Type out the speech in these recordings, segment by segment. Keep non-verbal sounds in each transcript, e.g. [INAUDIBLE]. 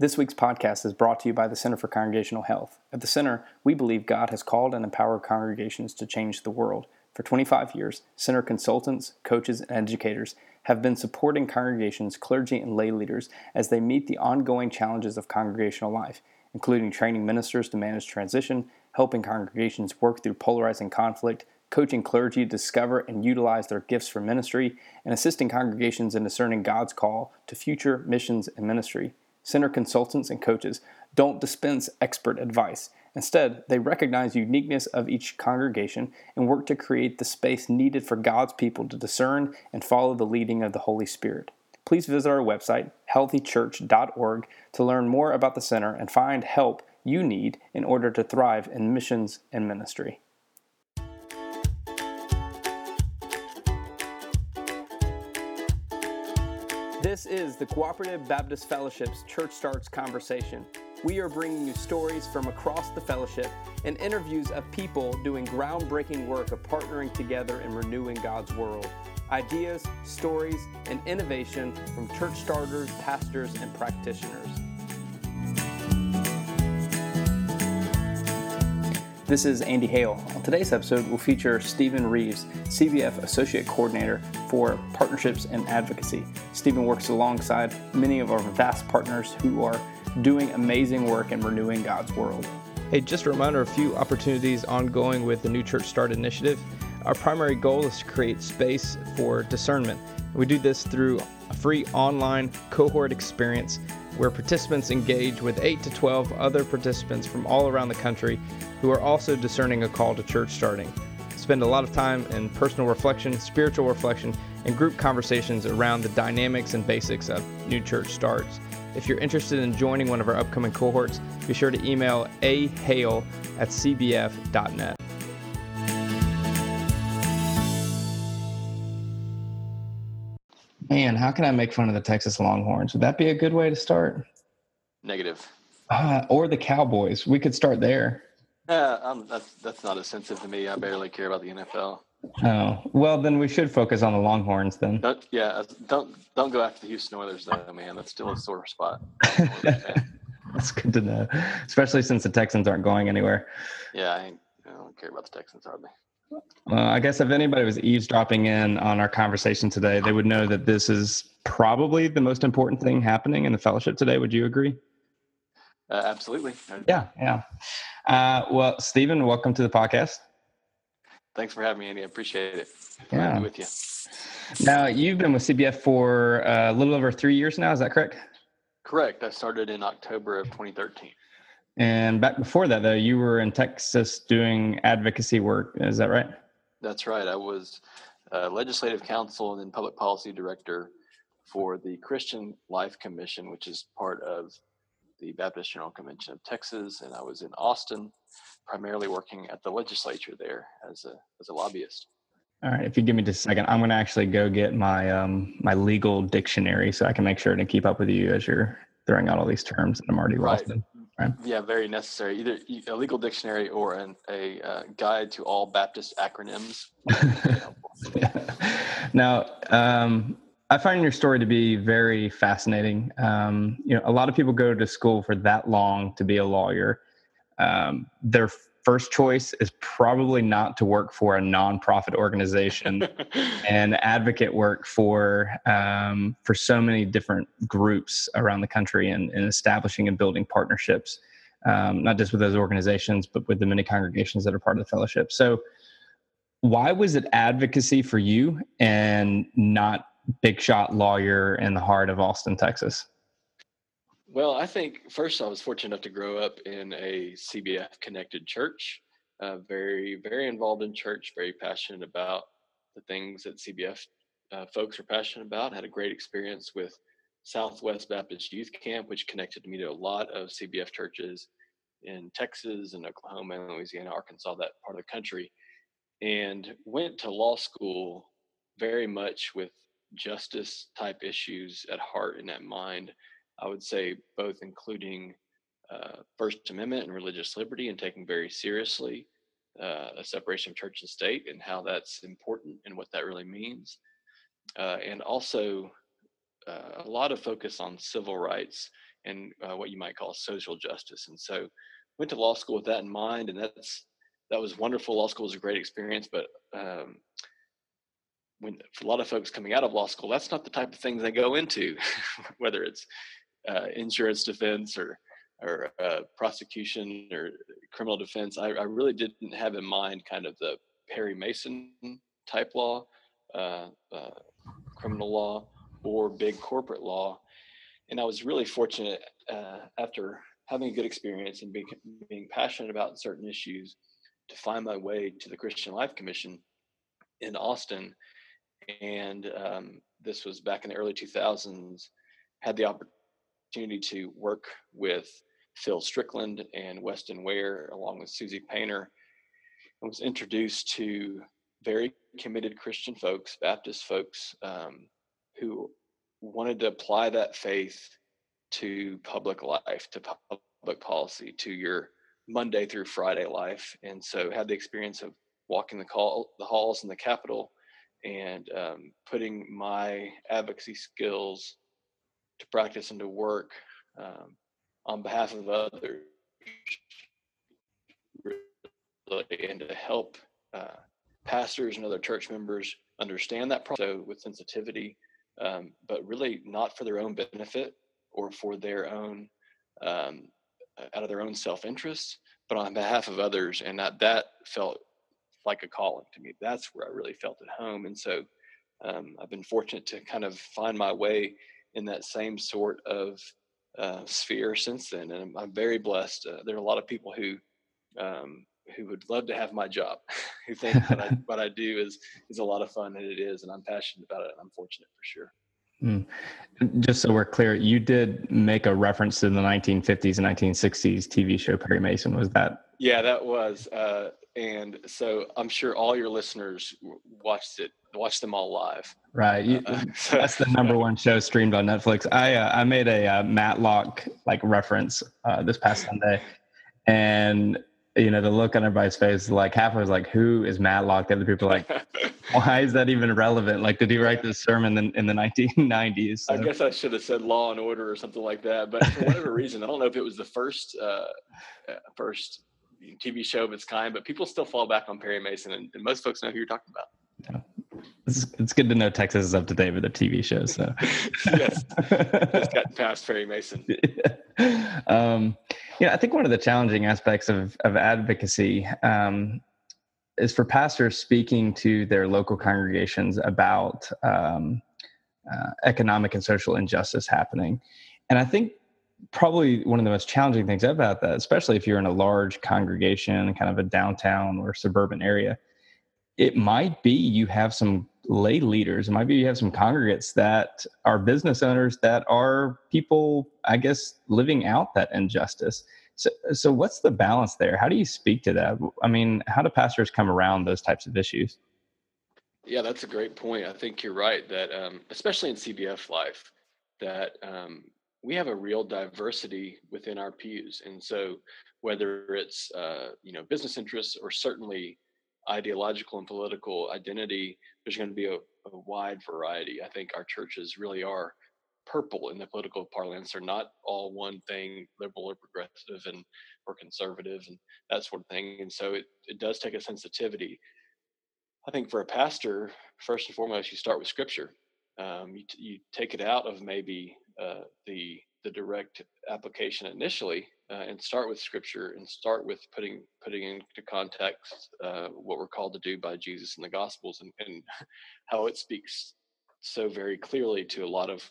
This week's podcast is brought to you by the Center for Congregational Health. At the Center, we believe God has called and empowered congregations to change the world. For 25 years, Center consultants, coaches, and educators have been supporting congregations, clergy, and lay leaders as they meet the ongoing challenges of congregational life, including training ministers to manage transition, helping congregations work through polarizing conflict, coaching clergy to discover and utilize their gifts for ministry, and assisting congregations in discerning God's call to future missions and ministry. Center consultants and coaches don't dispense expert advice. Instead, they recognize the uniqueness of each congregation and work to create the space needed for God's people to discern and follow the leading of the Holy Spirit. Please visit our website, healthychurch.org, to learn more about the center and find help you need in order to thrive in missions and ministry. This is the Cooperative Baptist Fellowship's Church Starts Conversation. We are bringing you stories from across the fellowship and interviews of people doing groundbreaking work of partnering together and renewing God's world. Ideas, stories, and innovation from church starters, pastors, and practitioners. This is Andy Hale. On today's episode, we'll feature Stephen Reeves, CBF Associate Coordinator for Partnerships and Advocacy. Stephen works alongside many of our vast partners who are doing amazing work in renewing God's world. Hey, just a reminder a few opportunities ongoing with the New Church Start initiative. Our primary goal is to create space for discernment. We do this through a free online cohort experience where participants engage with 8 to 12 other participants from all around the country who are also discerning a call to church starting. Spend a lot of time in personal reflection, spiritual reflection, and group conversations around the dynamics and basics of new church starts. If you're interested in joining one of our upcoming cohorts, be sure to email ahale at cbf.net. Man, how can I make fun of the Texas Longhorns? Would that be a good way to start? Negative. Uh, or the Cowboys. We could start there. Yeah, um, that's that's not offensive to me. I barely care about the NFL. Oh well, then we should focus on the Longhorns then. Don't, yeah, don't don't go after the Houston Oilers though, man. That's still a sore spot. [LAUGHS] that's good to know, especially since the Texans aren't going anywhere. Yeah, I, I don't care about the Texans hardly. Well, I guess if anybody was eavesdropping in on our conversation today, they would know that this is probably the most important thing happening in the fellowship today. Would you agree? Uh, absolutely. Yeah, yeah. Uh, well, Stephen, welcome to the podcast. Thanks for having me, Andy. I appreciate it. Yeah. with you. Now, you've been with CBF for uh, a little over three years now. Is that correct? Correct. I started in October of 2013. And back before that, though, you were in Texas doing advocacy work. Is that right? That's right. I was legislative counsel and then public policy director for the Christian Life Commission, which is part of the Baptist General Convention of Texas, and I was in Austin, primarily working at the legislature there as a as a lobbyist. All right, if you give me just a second, I'm going to actually go get my um, my legal dictionary so I can make sure to keep up with you as you're throwing out all these terms that I'm already right. lost in. Right. Yeah, very necessary. Either a legal dictionary or an, a uh, guide to all Baptist acronyms. [LAUGHS] now, um, I find your story to be very fascinating. Um, you know, a lot of people go to school for that long to be a lawyer. Um, their first choice is probably not to work for a nonprofit organization [LAUGHS] and advocate work for um, for so many different groups around the country and, and establishing and building partnerships, um, not just with those organizations, but with the many congregations that are part of the fellowship. So, why was it advocacy for you and not big shot lawyer in the heart of Austin, Texas? Well, I think first I was fortunate enough to grow up in a CBF connected church. Uh, very, very involved in church. Very passionate about the things that CBF uh, folks are passionate about. Had a great experience with Southwest Baptist Youth Camp, which connected me to a lot of CBF churches in Texas and Oklahoma and Louisiana, Arkansas, that part of the country, and went to law school very much with justice type issues at heart and at mind. I would say both including uh, First Amendment and religious liberty and taking very seriously uh, a separation of church and state and how that's important and what that really means. Uh, and also uh, a lot of focus on civil rights and uh, what you might call social justice. And so, went to law school with that in mind, and that's that was wonderful. Law school was a great experience, but um, when for a lot of folks coming out of law school, that's not the type of things they go into, [LAUGHS] whether it's uh, insurance defense or or uh, prosecution or criminal defense. I, I, really didn't have in mind kind of the Perry Mason type law, uh, uh, criminal law, or big corporate law. And I was really fortunate uh, after having a good experience and being, being passionate about certain issues to find my way to the Christian Life Commission in Austin. And um, this was back in the early 2000s. Had the opportunity to work with Phil Strickland and Weston Ware, along with Suzii Paynter, and was introduced to very committed Christian folks, Baptist folks, um, who wanted to apply that faith to public life, to public policy, to your Monday through Friday life. And so had the experience of walking the call, the halls in the Capitol and um, putting my advocacy skills to practice and to work um, on behalf of others and to help uh, pastors and other church members understand that process with sensitivity, um, but really not for their own benefit or for their own um, out of their own self-interest, but on behalf of others. And that that felt like a calling to me. That's where I really felt at home. And so um, I've been fortunate to kind of find my way in that same sort of uh, sphere since then, and I'm, I'm very blessed. Uh, there are a lot of people who um, who would love to have my job, [LAUGHS] who think that I, what I do is is a lot of fun, and it is, and I'm passionate about it, and I'm fortunate for sure. Mm. Just so we're clear, you did make a reference to the 1950s and 1960s TV show Perry Mason. Was that? Yeah, that was. Uh, and so I'm sure all your listeners watched it, watched them all live. Right, you, uh, [LAUGHS] [LAUGHS] that's the number one show streamed on Netflix. I uh, I made a uh, Matlock like reference uh, this past Sunday, and you know the look on everybody's face, like half was like, "Who is Matlock?" The other people like, [LAUGHS] "Why is that even relevant?" Like, did he write this sermon in, in the 1990s? So. I guess I should have said Law and Order or something like that, but for whatever reason, I don't know if it was the first uh, uh first TV show of its kind, but people still fall back on Perry Mason, and, and most folks know who you're talking about. Yeah. It's, it's good to know Texas is up to date with their TV shows. So [LAUGHS] yes, just got past Perry Mason. [LAUGHS] yeah. Um, yeah, I think one of the challenging aspects of of advocacy um, is for pastors speaking to their local congregations about um, uh, economic and social injustice happening, and I think probably one of the most challenging things about that, especially if you're in a large congregation, kind of a downtown or suburban area, it might be you have some lay leaders. It might be you have some congregates that are business owners that are people, I guess, living out that injustice. So, so what's the balance there? How do you speak to that? I mean, how do pastors come around those types of issues? Yeah, that's a great point. I think you're right that, um, especially in CBF life, that um, we have a real diversity within our pews and so whether it's uh, you know business interests or certainly ideological and political identity there's going to be a, a, wide variety. I think our churches really are purple in the political parlance. They're not all one thing liberal or progressive and or conservative and that sort of thing and so it, it does take a sensitivity. I think for a pastor first and foremost you start with scripture. Um, you, you take it out of maybe uh, the the direct application initially uh, and start with scripture and start with putting putting into context uh, what we're called to do by Jesus in the Gospels and, and how it speaks so very clearly to a lot of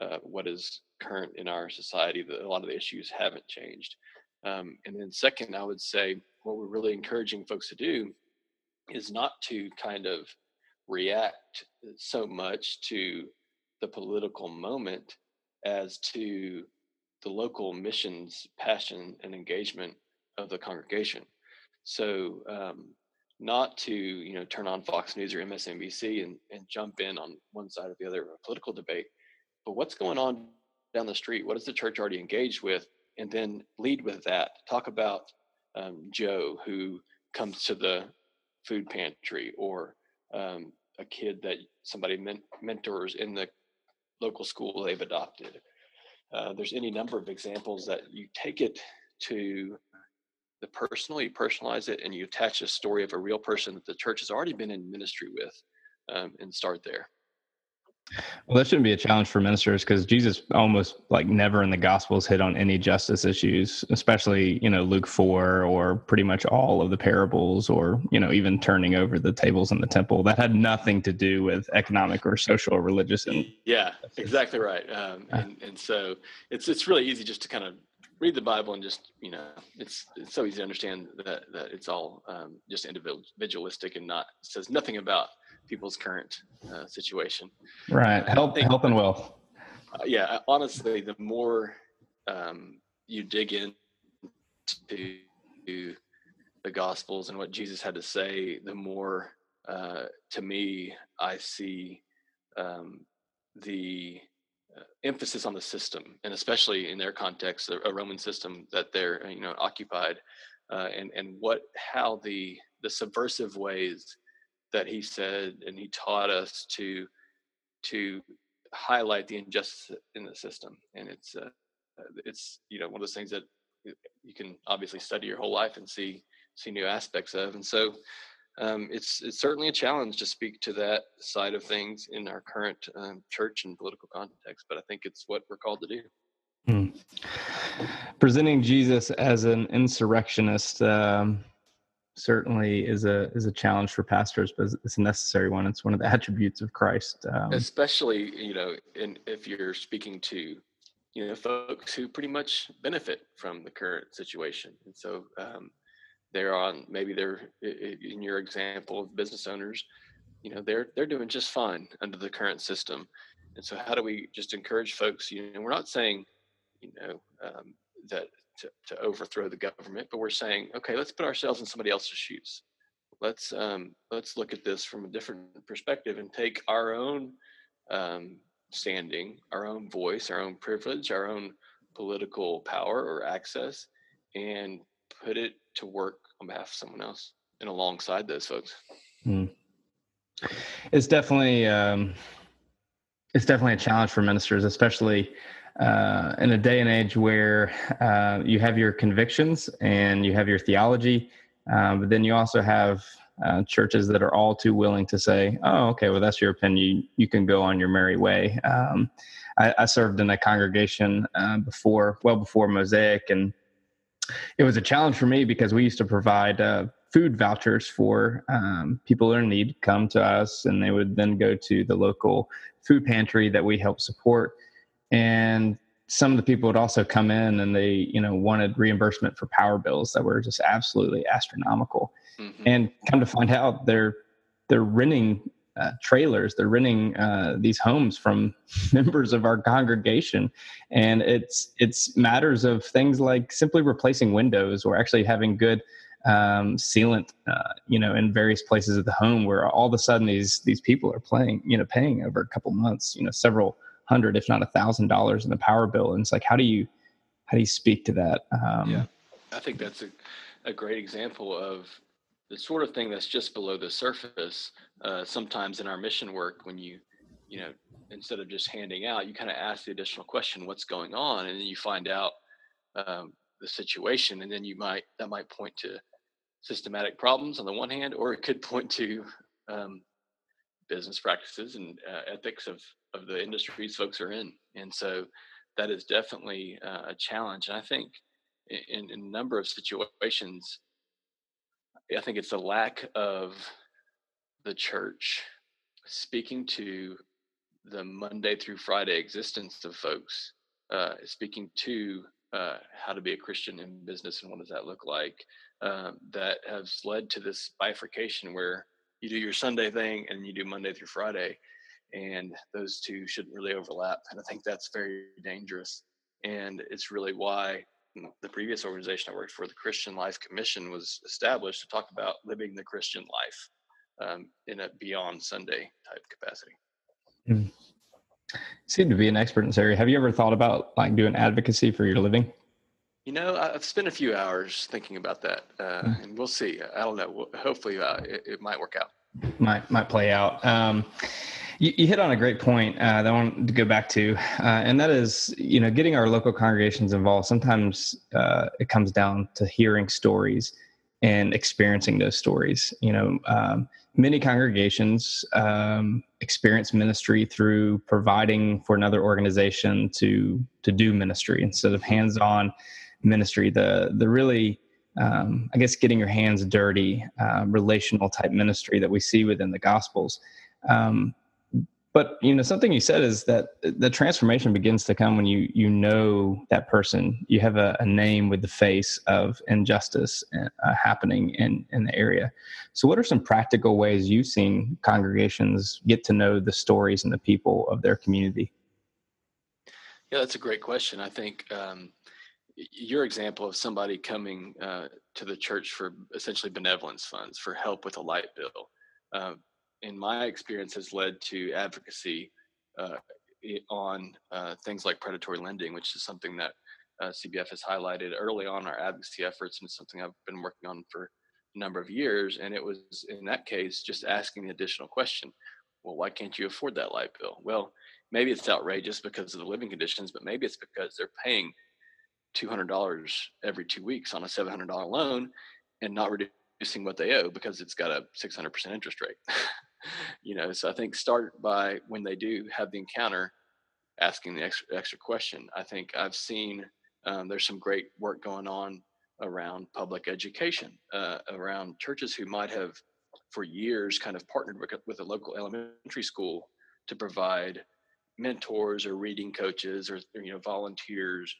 uh, what is current in our society. That a lot of the issues haven't changed. Um, and then second, I would say what we're really encouraging folks to do is not to kind of react so much to the political moment as to the local missions passion and engagement of the congregation. So um, not to you know turn on Fox News or MSNBC and, and jump in on one side or the other of a political debate, but what's going on down the street? What is the church already engaged with? And then lead with that. Talk about um, Joe who comes to the food pantry or um, a kid that somebody men- mentors in the local school they've adopted. uh, there's any number of examples that you take it to the personal, you personalize it, and you attach a story of a real person that the church has already been in ministry with, um, and start there. Well, that shouldn't be a challenge for ministers because Jesus almost like never in the Gospels hit on any justice issues, especially you know Luke four or pretty much all of the parables, or you know even turning over the tables in the temple. That had nothing to do with economic or social or religious. And yeah, exactly right. Um, and and so it's it's really easy just to kind of read the Bible and just you know it's it's so easy to understand that that it's all um, just individualistic and not says nothing about people's current uh, situation. Right, health, think, health and wealth. Uh, yeah, honestly, the more um, you dig into the Gospels and what Jesus had to say, the more, uh, to me, I see um, the uh, emphasis on the system, and especially in their context, a, a Roman system that they're you know occupied, uh, and and what how the the subversive ways that he said and he taught us to to highlight the injustice in the system. And it's uh, it's you know one of those things that you can obviously study your whole life and see see new aspects of. And so um, it's it's certainly a challenge to speak to that side of things in our current um, church and political context but i think it's what we're called to do. Hmm. presenting jesus as an insurrectionist um, certainly is a is a challenge for pastors, but it's a necessary one. It's one of the [LAUGHS] attributes of Christ. Um, Especially, you know, in, if you're speaking to, you know, folks who pretty much benefit from the current situation, and so um, they're on maybe they're in your example of business owners, you know, they're they're doing just fine under the current system, and so how do we just encourage folks? You know, we're not saying, you know, um, that to, to overthrow the government, but we're saying, okay, let's put ourselves in somebody else's shoes. Let's um, let's look at this from a different perspective and take our own um, standing, our own voice, our own privilege, our own political power or access, and put it to work on behalf of someone else and alongside those folks. Hmm. It's definitely um, it's definitely a challenge for ministers, especially uh, in a day and age where uh, you have your convictions and you have your theology, um, but then you also have uh, churches that are all too willing to say, "Oh, okay, well that's your opinion. You, you can go on your merry way." Um, I, I, served in a congregation uh, before, well before Mosaic, and it was a challenge for me because we used to provide uh, food vouchers for um, people in need come to us, and they would then go to the local food pantry that we help support and some of the people would also come in and they you know wanted reimbursement for power bills that were just absolutely astronomical. Mm-hmm. and come to find out they're they're renting uh, trailers. They're renting uh, these homes from [LAUGHS] members of our congregation. And it's it's matters of things like simply replacing windows or actually having good um, sealant uh, you know in various places of the home where all of a sudden these these people are playing you know paying over a couple months you know several hundred, if not a thousand dollars in the power bill. And it's like, how do you, how do you speak to that? Um, yeah, I think that's a, a great example of the sort of thing that's just below the surface. Uh, sometimes in our mission work, when you, you know, instead of just handing out, you kind of ask the additional question, what's going on? And then you find out um, the situation. And then you might, that might point to systematic problems on the one hand, or it could point to um, business practices and uh, ethics of of the industries folks are in, and so that is definitely uh, a challenge. And I think in, in a number of situations, I think it's a lack of the church speaking to the Monday through Friday existence of folks, uh, speaking to uh, how to be a Christian in business and what does that look like, um, that has led to this bifurcation where you do your Sunday thing and you do Monday through Friday, and those two shouldn't really overlap. And I think that's very dangerous. And it's really why the previous organization I worked for, the Christian Life Commission, was established to talk about living the Christian life um, in a beyond Sunday type capacity. Mm. You seem to be an expert in this area. Have you ever thought about like doing advocacy for your living? You know, I've spent a few hours thinking about that, uh, mm. and we'll see. I don't know. Hopefully, uh, it, it, might work out. Might might play out. Um, You, you, hit on a great point uh, that I want to go back to, uh, and that is, you know, getting our local congregations involved. Sometimes uh, it comes down to hearing stories and experiencing those stories. You know, um, many congregations um, experience ministry through providing for another organization to to do ministry instead of hands-on ministry. The the really um, I guess getting your hands dirty, uh, relational type ministry that we see within the Gospels. Um, but you know something you said is that the transformation begins to come when you you know that person you have a, a name with the face of injustice uh, happening in in the area so what are some practical ways you've seen congregations get to know the stories and the people of their community yeah that's a great question i think um, your example of somebody coming uh, to the church for essentially benevolence funds for help with a light bill uh, in my experience, has led to advocacy uh, on uh, things like predatory lending, which is something that uh, CBF has highlighted early on our advocacy efforts, and it's something I've been working on for a number of years. And it was in that case just asking the additional question: Well, why can't you afford that light bill? Well, maybe it's outrageous because of the living conditions, but maybe it's because they're paying $200 every two weeks on a $700 loan and not reducing what they owe because it's got a 600% interest rate. [LAUGHS] you know so i think start by when they do have the encounter asking the extra, extra question i think i've seen um, there's some great work going on around public education uh, around churches who might have for years kind of partnered with, with a local elementary school to provide mentors or reading coaches or you know volunteers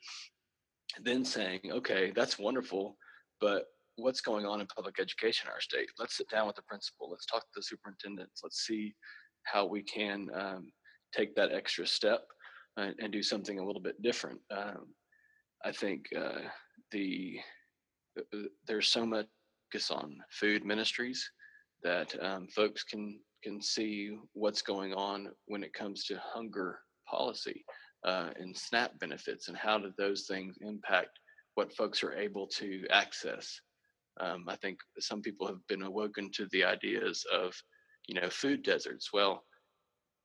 then saying okay that's wonderful but what's going on in public education in our state. Let's sit down with the principal. Let's talk to the superintendents. Let's see how we can um, take that extra step and, and, do something a little bit different. Um, I think uh, the uh, uh, there's so much focus on food ministries that um, folks can can see what's going on when it comes to hunger policy uh, and SNAP benefits and how do those things impact what folks are able to access um, I think some people have been awoken to the ideas of, you know, food deserts. Well,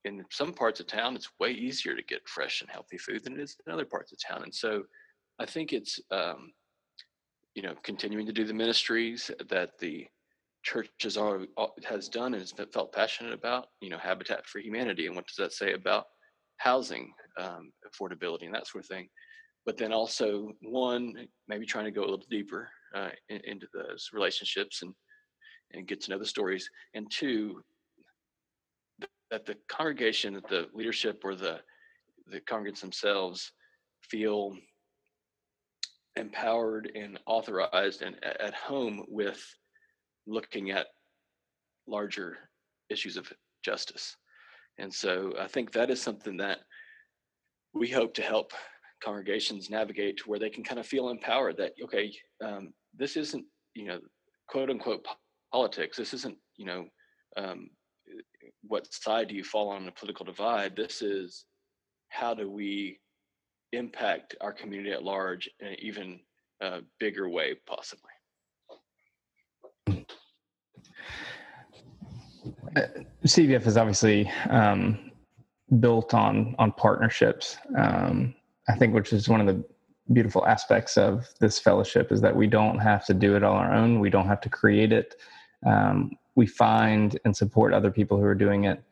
in some parts of town, it's way easier to get fresh and healthy food than it is in other parts of town. And so I think it's, um, you know, continuing to do the ministries that the church already, has done and has felt passionate about, you know, Habitat for Humanity. And what does that say about housing um, affordability and that sort of thing? But then also, one, maybe trying to go a little deeper uh, in, into those relationships and and get to know the stories. And two, that the congregation, that the leadership or the the congregants themselves feel empowered and authorized and at home with looking at larger issues of justice. And so I think that is something that we hope to help congregations navigate to where they can kind of feel empowered that okay um, this isn't you know quote unquote politics this isn't you know um, what side do you fall on the political divide? This is how do we impact our community at large in an even uh, bigger way possibly uh, cbf is obviously um, built on on partnerships um, I think, which is one of the beautiful aspects of this fellowship, is that we don't have to do it on our own. We don't have to create it. Um, we find and support other people who are doing it.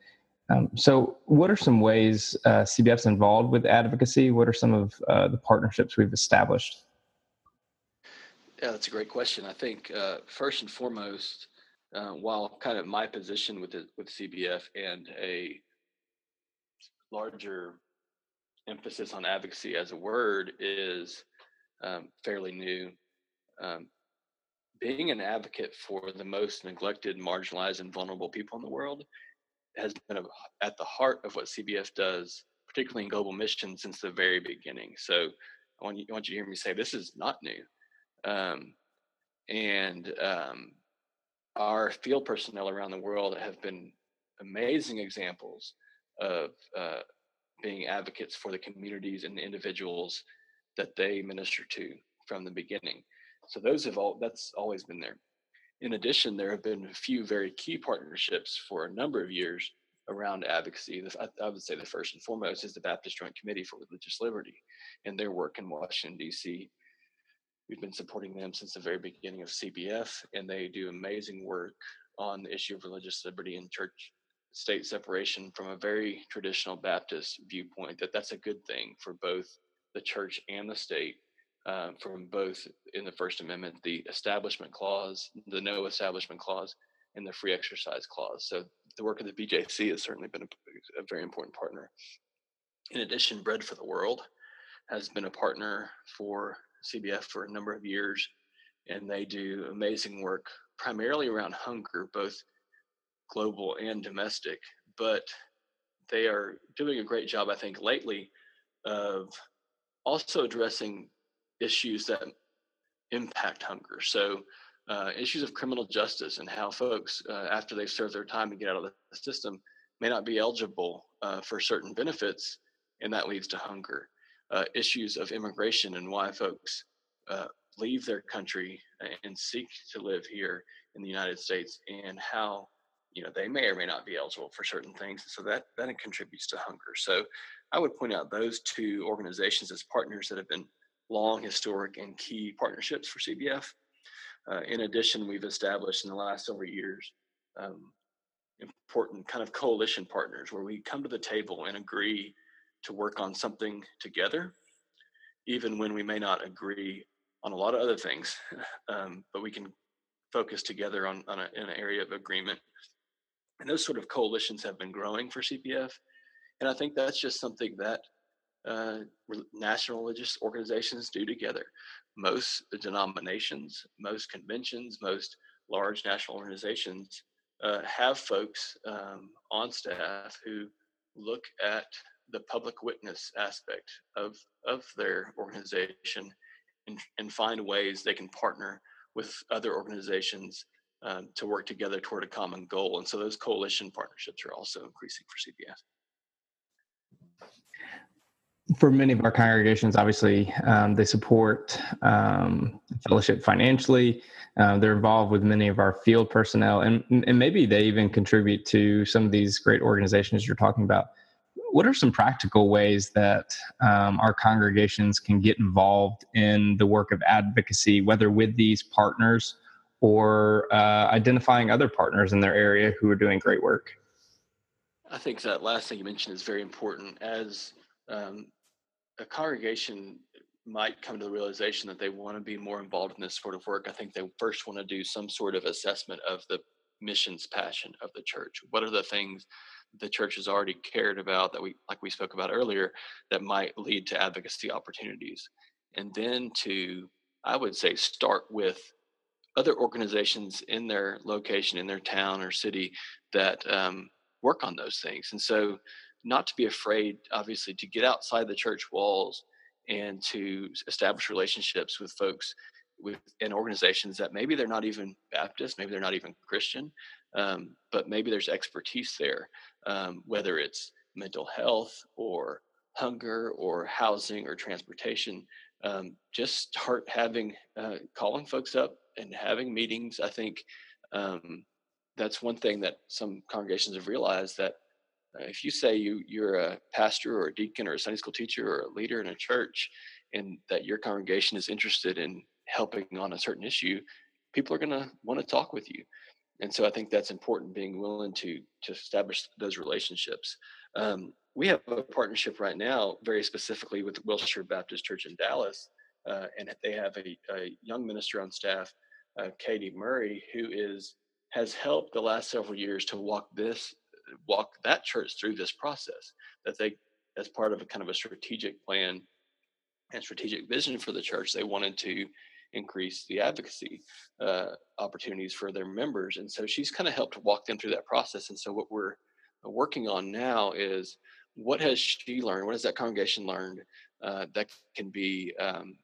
Um, so, what are some ways uh, CBF's involved with advocacy? What are some of uh, the partnerships we've established? Yeah, that's a great question. I think uh, first and foremost, uh, while kind of my position with with CBF and a larger emphasis on advocacy as a word is um, fairly new. Um, being an advocate for the most neglected, marginalized, and vulnerable people in the world has been at the heart of what CBF does, particularly in global missions, since the very beginning. So I want you, I want you to hear me say this is not new. Um, and um, our field personnel around the world have been amazing examples of uh, being advocates for the communities and the individuals that they minister to from the beginning. So those have all that's always been there. In addition, there have been a few very key partnerships for a number of years around advocacy. I, I would say the first and foremost is the Baptist Joint Committee for Religious Liberty and their work in Washington, D.C. We've been supporting them since the very beginning of CBF, and they do amazing work on the issue of religious liberty and church state separation from a very traditional Baptist viewpoint that that's a good thing for both the church and the state. Um, from both in the First Amendment, the Establishment Clause, the No Establishment Clause, and the Free Exercise Clause. So the work of the BJC has certainly been a, a very important partner. In addition, Bread for the World has been a partner for CBF for a number of years, and they do amazing work primarily around hunger, both global and domestic. But they are doing a great job, I think, lately of also addressing issues that impact hunger. So, uh, issues of criminal justice and how folks, uh, after they've served their time and get out of the system, may not be eligible uh, for certain benefits, and that leads to hunger. Uh, issues of immigration and why folks uh, leave their country and seek to live here in the United States, and how you know they may or may not be eligible for certain things. So that that contributes to hunger. So I would point out those two organizations as partners that have been long, historic, and key partnerships for CBF. Uh, in addition, we've established in the last several years um, important kind of coalition partners where we come to the table and agree to work on something together, even when we may not agree on a lot of other things, [LAUGHS] um, but we can focus together on, on a, an area of agreement. And those sort of coalitions have been growing for CBF. And I think that's just something that uh, national religious organizations do together. Most denominations, most conventions, most large national organizations uh, have folks um, on staff who look at the public witness aspect of of their organization and, and find ways they can partner with other organizations um, to work together toward a common goal. And so those coalition partnerships are also increasing for CBF for many of our congregations, obviously, um, they support um, fellowship financially. Uh, they're involved with many of our field personnel, and and maybe they even contribute to some of these great organizations you're talking about. What are some practical ways that um, our congregations can get involved in the work of advocacy, whether with these partners or uh, identifying other partners in their area who are doing great work? I think that last thing you mentioned is very important. As um, a congregation might come to the realization that they want to be more involved in this sort of work, I think they first want to do some sort of assessment of the missions passion of the church. What are the things the church has already cared about that we, like we spoke about earlier, that might lead to advocacy opportunities? And then to, I would say, start with other organizations in their location, in their town or city that um, work on those things. And so not to be afraid, obviously, to get outside the church walls and to establish relationships with folks with in organizations that maybe they're not even Baptist, maybe they're not even Christian, um, but maybe there's expertise there, um, whether it's mental health or hunger or housing or transportation. Um, just start having uh, calling folks up and having meetings. I think um, that's one thing that some congregations have realized that uh, if you say you you're a pastor or a deacon or a Sunday school teacher or a leader in a church, and that your congregation is interested in helping on a certain issue, people are going to want to talk with you. And so I think that's important, being willing to to establish those relationships. Um, we have a partnership right now, very specifically with Wilshire Baptist Church in Dallas, uh, and they have a, a, young minister on staff, uh, Katie Murray, who is has helped the last several years to walk this walk that church through this process that they as part of a kind of a strategic plan and strategic vision for the church they wanted to increase the advocacy uh, opportunities for their members and so she's kind of helped walk them through that process and so what we're working on now is what has she learned what has that congregation learned uh, that can be um,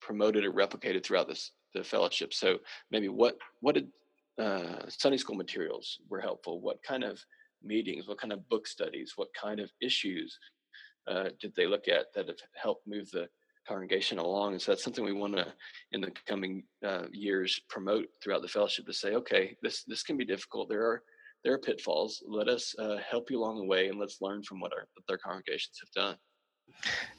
promoted or replicated throughout this the fellowship so maybe what what did uh, sunday school materials were helpful what kind of meetings? What kind of book studies? What kind of issues uh, did they look at that have helped move the congregation along? And so that's something we want to, in the coming uh, years, promote throughout the fellowship to say, okay, this this can be difficult. There are there are pitfalls. Let us uh, help you along the way, and let's learn from what our what their congregations have done.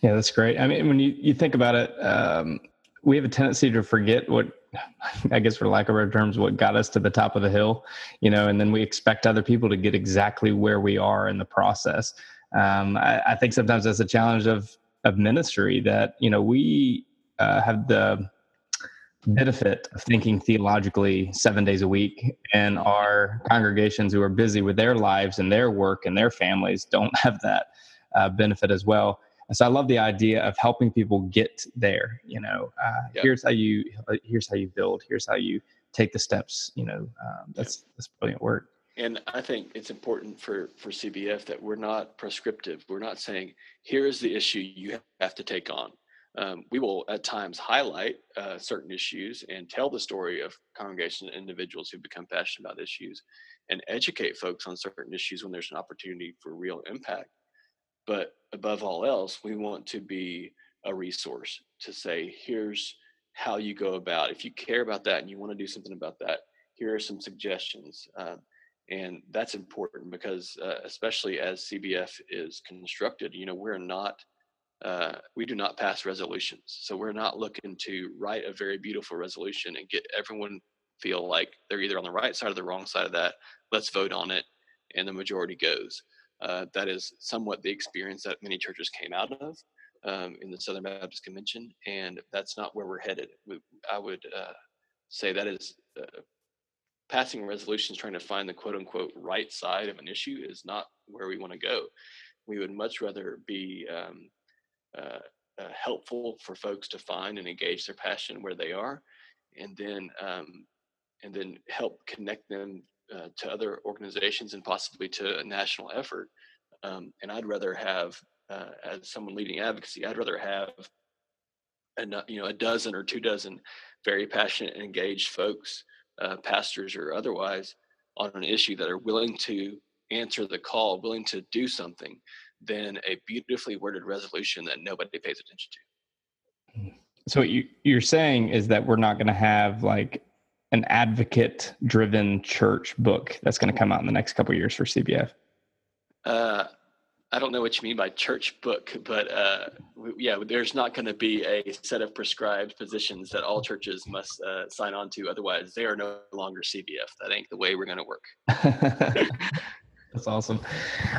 Yeah, that's great. I mean, when you, you think about it, um, we have a tendency to forget what, [LAUGHS] I guess, for lack of better terms, what got us to the top of the hill, you know, and then we expect other people to get exactly where we are in the process. Um, I, I, think sometimes that's a challenge of of ministry that you know we uh, have the benefit of thinking theologically seven days a week and our congregations who are busy with their lives and their work and their families don't have that uh, benefit as well. And so i love the idea of helping people get there you know uh, here's how you here's how you build here's how you take the steps you know um, that's that's brilliant work and i think it's important for for cbf that we're not prescriptive we're not saying here is the issue you have to take on um, we will at times highlight uh, certain issues and tell the story of congregations and individuals who become passionate about issues and educate folks on certain issues when there's an opportunity for real impact. But above all else, we want to be a resource to say, here's how you go about. If you care about that and you want to do something about that, here are some suggestions. Uh, and that's important because, uh, especially as CBF is constructed, you know, we're not uh, we do not pass resolutions. So we're not looking to write a very beautiful resolution and get everyone feel like they're either on the right side or the wrong side of that. Let's vote on it, and the majority goes. Uh, that is somewhat the experience that many churches came out of um, in the Southern Baptist Convention, and that's not where we're headed. I would uh, say that is uh, passing resolutions trying to find the quote unquote right side of an issue is not where we want to go. We would much rather be um, uh, uh, helpful for folks to find and engage their passion where they are, and then um, and then help connect them uh, to other organizations and possibly to a national effort. Um, and I'd rather have, uh, as someone leading advocacy, I'd rather have a you know a dozen or two dozen very passionate and engaged folks, uh, pastors or otherwise, on an issue that are willing to answer the call, willing to do something, than a beautifully worded resolution that nobody pays attention to. Hmm. So what you, you're saying is that we're not going to have like an advocate driven church book that's going to come out in the next couple years for CBF. Uh, I don't know what you mean by church book, but uh, yeah, there's not going to be a set of prescribed positions that all churches must uh, sign on to. Otherwise, they are no longer CBF. That ain't the way we're going to work. [LAUGHS] That's awesome.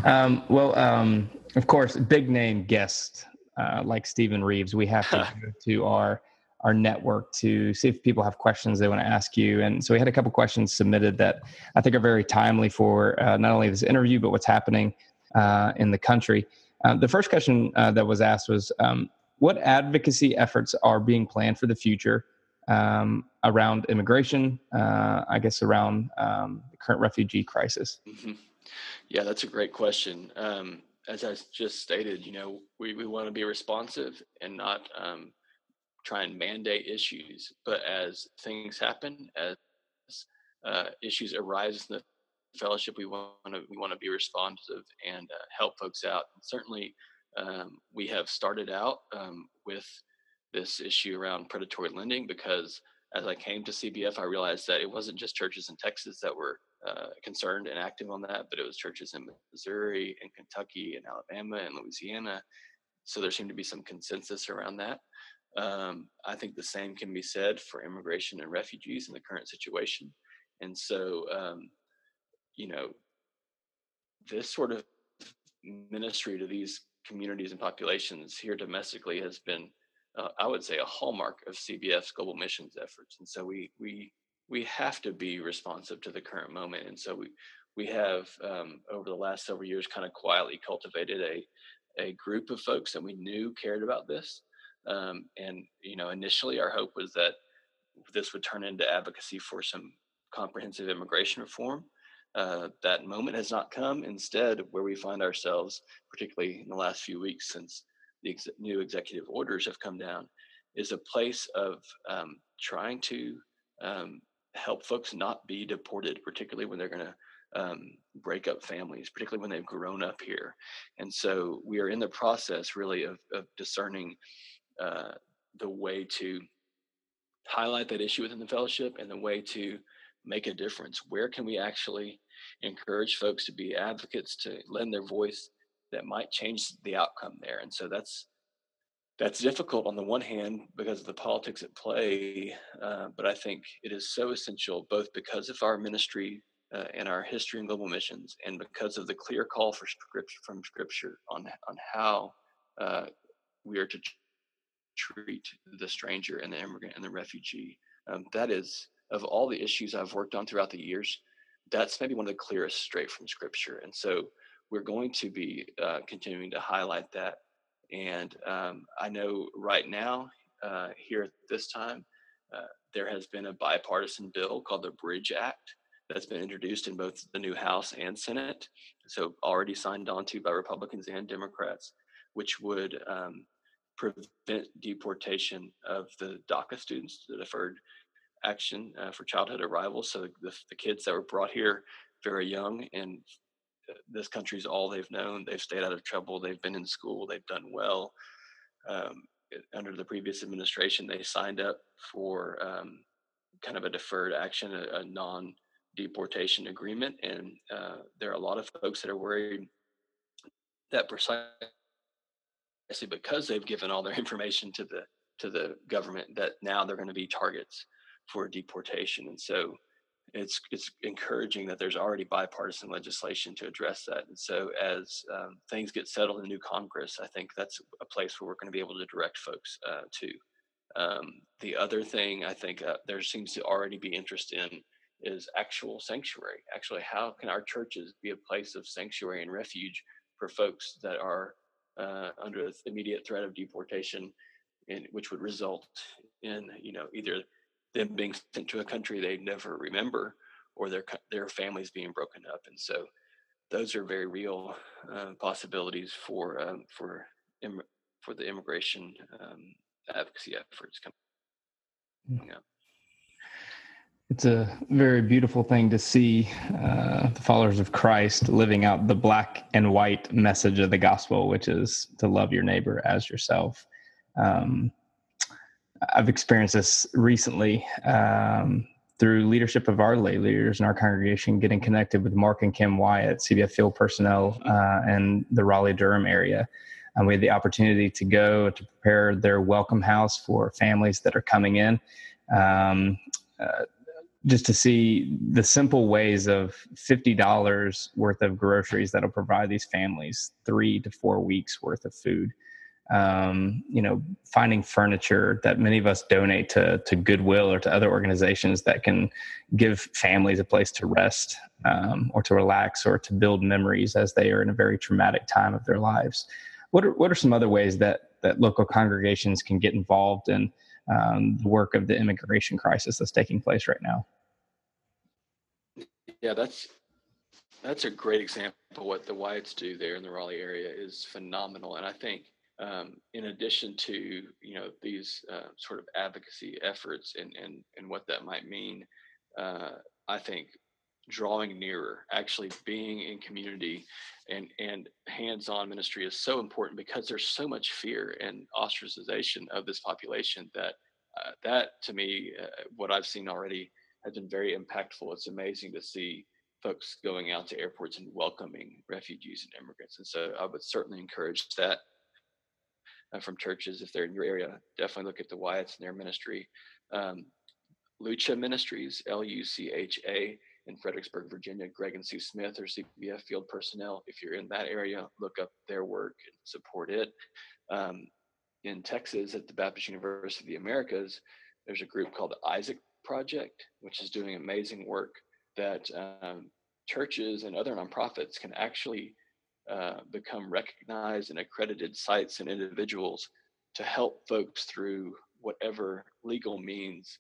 Um, well, um, of course, big name guest uh, like Stephen Reeves, we have to go to our our network to see if people have questions they want to ask you. And so we had a couple questions submitted that I think are very timely for uh, not only this interview but what's happening uh, in the country. Uh, the first question uh, that was asked was, um, "What advocacy efforts are being planned for the future?" Um, around immigration, uh, I guess around um, the current refugee crisis. Mm-hmm. Yeah, that's a great question. Um, as I just stated, you know, we, we want to be responsive and not um, try and mandate issues. But as things happen, as uh, issues arise in the fellowship, we want to we want to be responsive and uh, help folks out. And certainly, um, we have started out um, with this issue around predatory lending because as I came to CBF, I realized that it wasn't just churches in Texas that were uh, concerned and active on that, but it was churches in Missouri and Kentucky and Alabama and Louisiana. So there seemed to be some consensus around that. Um, I think the same can be said for immigration and refugees in the current situation. And so, um, you know, this sort of ministry to these communities and populations here domestically has been, uh, I would say, a hallmark of CBF's global missions efforts. And so we we we have to be responsive to the current moment. And so we we have um, over the last several years kind of quietly cultivated a a group of folks that we knew cared about this. Um, and you know, initially our hope was that this would turn into advocacy for some comprehensive immigration reform. Uh, that moment has not come. Instead, where we find ourselves, particularly in the last few weeks since the ex- new executive orders have come down, is a place of um, trying to um, help folks not be deported, particularly when they're going to um, break up families, particularly when they've grown up here. And so we are in the process really of, of discerning uh, the way to highlight that issue within the fellowship and the way to make a difference? Where can we actually encourage folks to be advocates, to lend their voice that might change the outcome there? And so that's that's difficult on the one hand because of the politics at play, uh, but I think it is so essential both because of our ministry uh, and our history and global missions, and because of the clear call for scripture from Scripture on on how uh, we are to treat the stranger and the immigrant and the refugee. Um, that is of all the issues I've worked on throughout the years, that's maybe one of the clearest straight from Scripture, and so we're going to be uh, continuing to highlight that and um, I know right now, uh, here at this time, uh, there has been a bipartisan bill called the Bridge Act that's been introduced in both the new House and Senate. So already signed onto by Republicans and Democrats, which would um, prevent deportation of the DACA students, the deferred action uh, for childhood arrivals. So the, the kids that were brought here very young and this country's all they've known. They've stayed out of trouble. They've been in school. They've done well. Um, under the previous administration, they signed up for um, kind of a deferred action, a, a non deportation agreement. And uh, there are a lot of folks that are worried that precisely because they've given all their [LAUGHS] information to the to the government that now they're going to be targets for deportation. And so it's it's encouraging that there's already bipartisan legislation to address that. And so as um, things get settled in new Congress, I think that's a place where we're going to be able to direct folks uh, to. Um, the other thing I think uh, there seems to already be interest in is actual sanctuary. Actually, how can our churches be a place of sanctuary and refuge for folks that are uh, under immediate threat of deportation, and which would result in you know either them being sent to a country they never remember or their their families being broken up and so those are very real uh, possibilities for um, for Im- for the immigration um, advocacy efforts hmm. coming up. It's a very beautiful thing to see uh, the followers of Christ living out the black and white message of the gospel, which is to love your neighbor as yourself. Um, I've experienced this recently um, through leadership of our lay leaders in our congregation, getting connected with Mark and Kim Wyatt, CBF field personnel uh, in the Raleigh Durham area. And we had the opportunity to go to prepare their welcome house for families that are coming in. Um, uh, just to see the simple ways of $50 worth of groceries that'll provide these families three to four weeks worth of food um, you know, finding furniture that many of us donate to to Goodwill or to other organizations that can give families a place to rest um, or to relax or to build memories as they are in a very traumatic time of their lives. What are what are some other ways that that local congregations can get involved in um, the work of the immigration crisis that's taking place right now? Yeah, that's that's a great example. What the Wyatts do there in the Raleigh area is phenomenal, and I think um, in addition to you know these uh, sort of advocacy efforts and and and what that might mean, uh, I think drawing nearer, actually being in community and and hands-on ministry is so important because there's so much fear and ostracization of this population that uh, that to me, uh, what I've seen already has been very impactful. It's amazing to see folks going out to airports and welcoming refugees and immigrants, and so I would certainly encourage that uh, from churches if they're in your area. Definitely look at the Wyatts and their ministry. Um, Lucha Ministries, L U C H A, in Fredericksburg, Virginia. Greg and Sue Smith are CBF field personnel. If you're in that area, look up their work and support it. Um, in Texas, at the Baptist University of the Americas, there's a group called the Isaac Project, which is doing amazing work that um, churches and other nonprofits can actually uh, become recognized and accredited sites and individuals to help folks through whatever legal means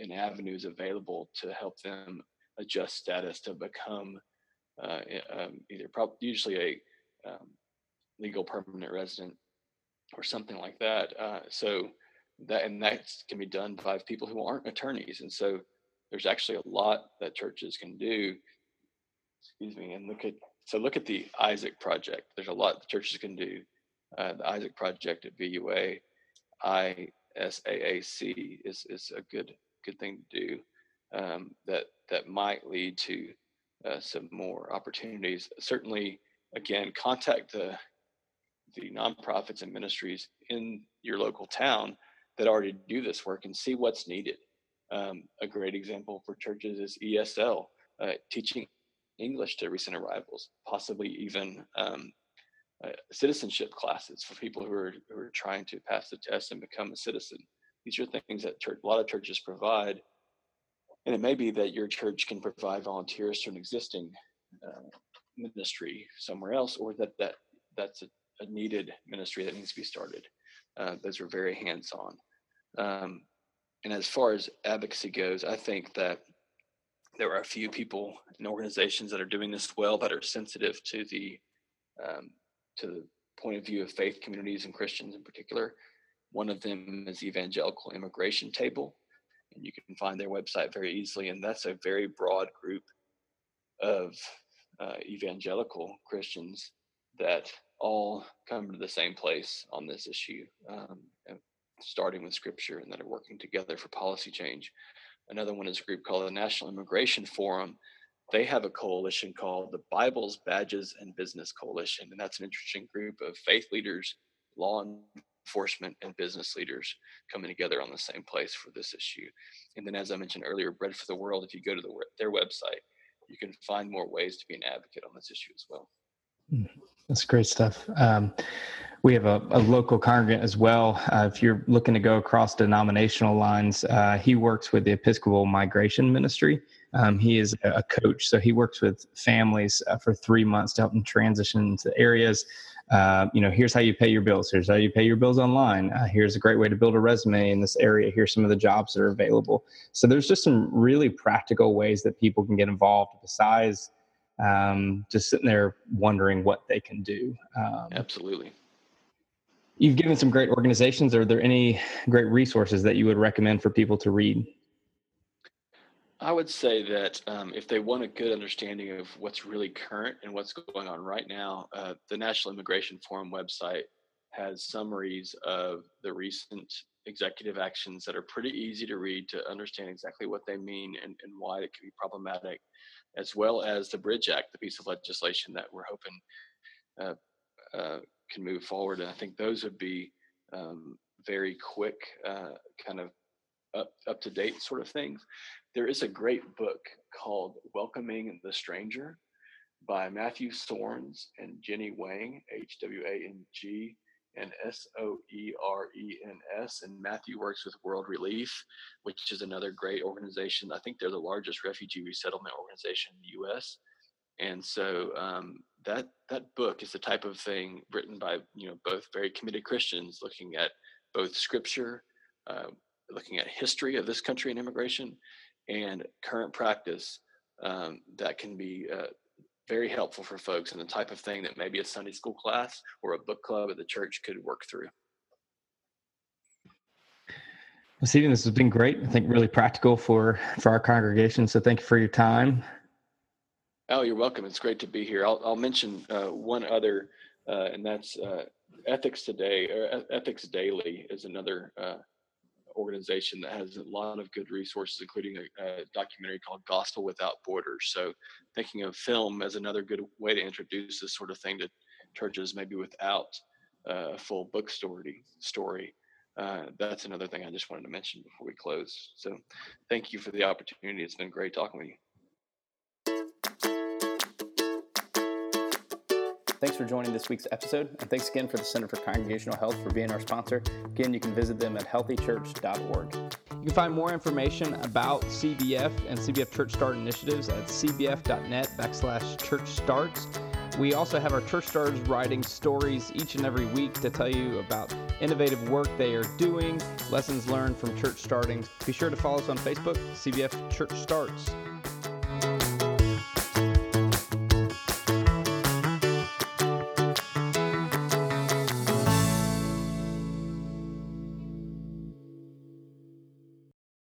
and avenues available to help them adjust status to become uh, um, either prob- usually a um, legal permanent resident or something like that. Uh, so that and that can be done by people who aren't attorneys, and so there's actually a lot that churches can do. Excuse me, and look at so look at the Isaac Project. There's a lot the churches can do. Uh, the Isaac Project at BUA, ISAAC is is a good good thing to do. um, that that might lead to uh, some more opportunities. Certainly, again, contact the the nonprofits and ministries in your local town that already do this work and see what's needed. Um, a great example for churches is ESL, uh, teaching English to recent arrivals, possibly even um, uh, citizenship classes for people who are, who are trying to pass the test and become a citizen. These are things that church, a lot of churches provide. And it may be that your church can provide volunteers to an existing uh, ministry somewhere else, or that, that that's a, a, needed ministry that needs to be started. Uh, those are very hands on. Um, and as far as advocacy goes, I think that there are a few people and organizations that are doing this well that are sensitive to the um, to the point of view of faith communities and Christians in particular. One of them is Evangelical Immigration Table, and you can find their website very easily. And that's a very broad group of uh, evangelical Christians that all come to the same place on this issue, um, starting with Scripture, and that are working together for policy change. Another one is a group called the National Immigration Forum, they have a coalition called the Bibles, Badges, and Business Coalition. And that's an interesting group of faith leaders, law enforcement, and business leaders coming together on the same place for this issue. And then, as I mentioned earlier, Bread for the World, if you go to the, their website, you can find more ways to be an advocate on this issue as well. Hmm. That's great stuff. Um, we have a, a, local congregant as well. Uh, if you're looking to go across denominational lines, uh, he works with the Episcopal Migration Ministry. Um, he is a coach, so he works with families uh, for three months to help them transition into areas. Uh, you know, here's how you pay your bills. Here's how you pay your bills online. Uh, here's a great way to build a resume in this area. Here's some of the jobs that are available. So there's just some really practical ways that people can get involved besides um, just sitting there wondering what they can do. Um, Absolutely. You've given some great organizations. Are there any great resources that you would recommend for people to read? I would say that um, if they want a good understanding of what's really current and what's going on right now, uh, the National Immigration Forum website has summaries of the recent executive actions that are pretty easy to read to understand exactly what they mean and, and why it can be problematic, as well as the Bridge Act, the piece of legislation that we're hoping uh, uh, can move forward. And I think those would be um, very quick, uh, kind of up up to date sort of things. There is a great book called Welcoming the Stranger by Matthew Soerens and Jenny Hwang, H W A N G and S O E R E N S. And Matthew works with World Relief, which is another great organization. I think they're the largest refugee resettlement organization in the U.S. And so um, that that book is the type of thing written by you know both very committed Christians looking at both Scripture, uh, looking at history of this country and immigration and current practice um, that can be uh, very helpful for folks and the type of thing that maybe a Sunday school class or a book club at the church could work through. Well, Stephen, this has been great. I think really practical for for our congregation. So thank you for your time. Oh, you're welcome. It's great to be here. I'll, I'll mention uh, one other, uh, and that's uh, Ethics Today or Ethics Daily is another uh, organization that has a lot of good resources, including a, a, documentary called Gospel Without Borders. So, thinking of film as another good way to introduce this sort of thing to churches, maybe without uh, a full book story. Story. Uh, that's another thing I just wanted to mention before we close. So, thank you for the opportunity. It's been great talking with you. Thanks for joining this week's episode, and thanks again for the Center for Congregational Health for being our sponsor. Again, you can visit them at healthychurch.org. You can find more information about CBF and CBF Church Start initiatives at cbf.net backslash church starts. We also have our church starters writing stories each and every week to tell you about innovative work they are doing, lessons learned from church starting. Be sure to follow us on Facebook, CBF Church Starts.